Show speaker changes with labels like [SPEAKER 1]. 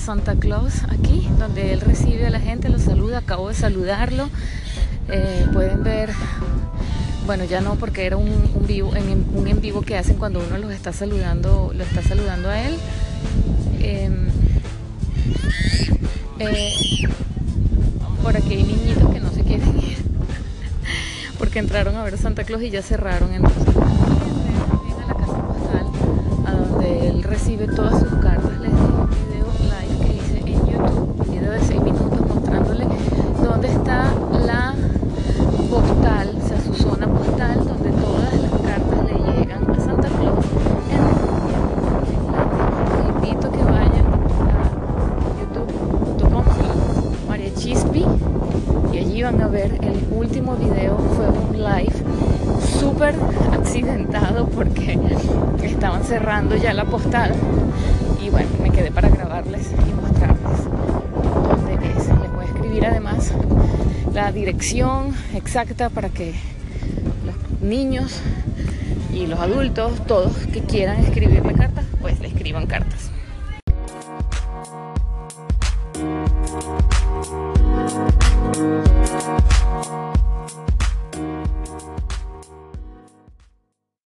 [SPEAKER 1] Santa Claus aquí, donde él recibe a la gente, lo saluda, acabo de saludarlo. Eh, pueden ver, bueno ya no porque era un, vivo, en, un en vivo que hacen cuando uno los está saludando, lo está saludando a él. Em, eh, por aquí hay niñitos que no se quieren ir porque entraron a ver Santa Claus y ya cerraron. Entonces, a la casa postal, a donde él recibe todas van a ver el último video fue un live súper accidentado porque estaban cerrando ya la postal. Y bueno me quedé para grabarles y mostrarles dónde es. Les voy a escribir además la dirección exacta para que los niños y los adultos todos que quieran escribirle cartas pues le escriban cartas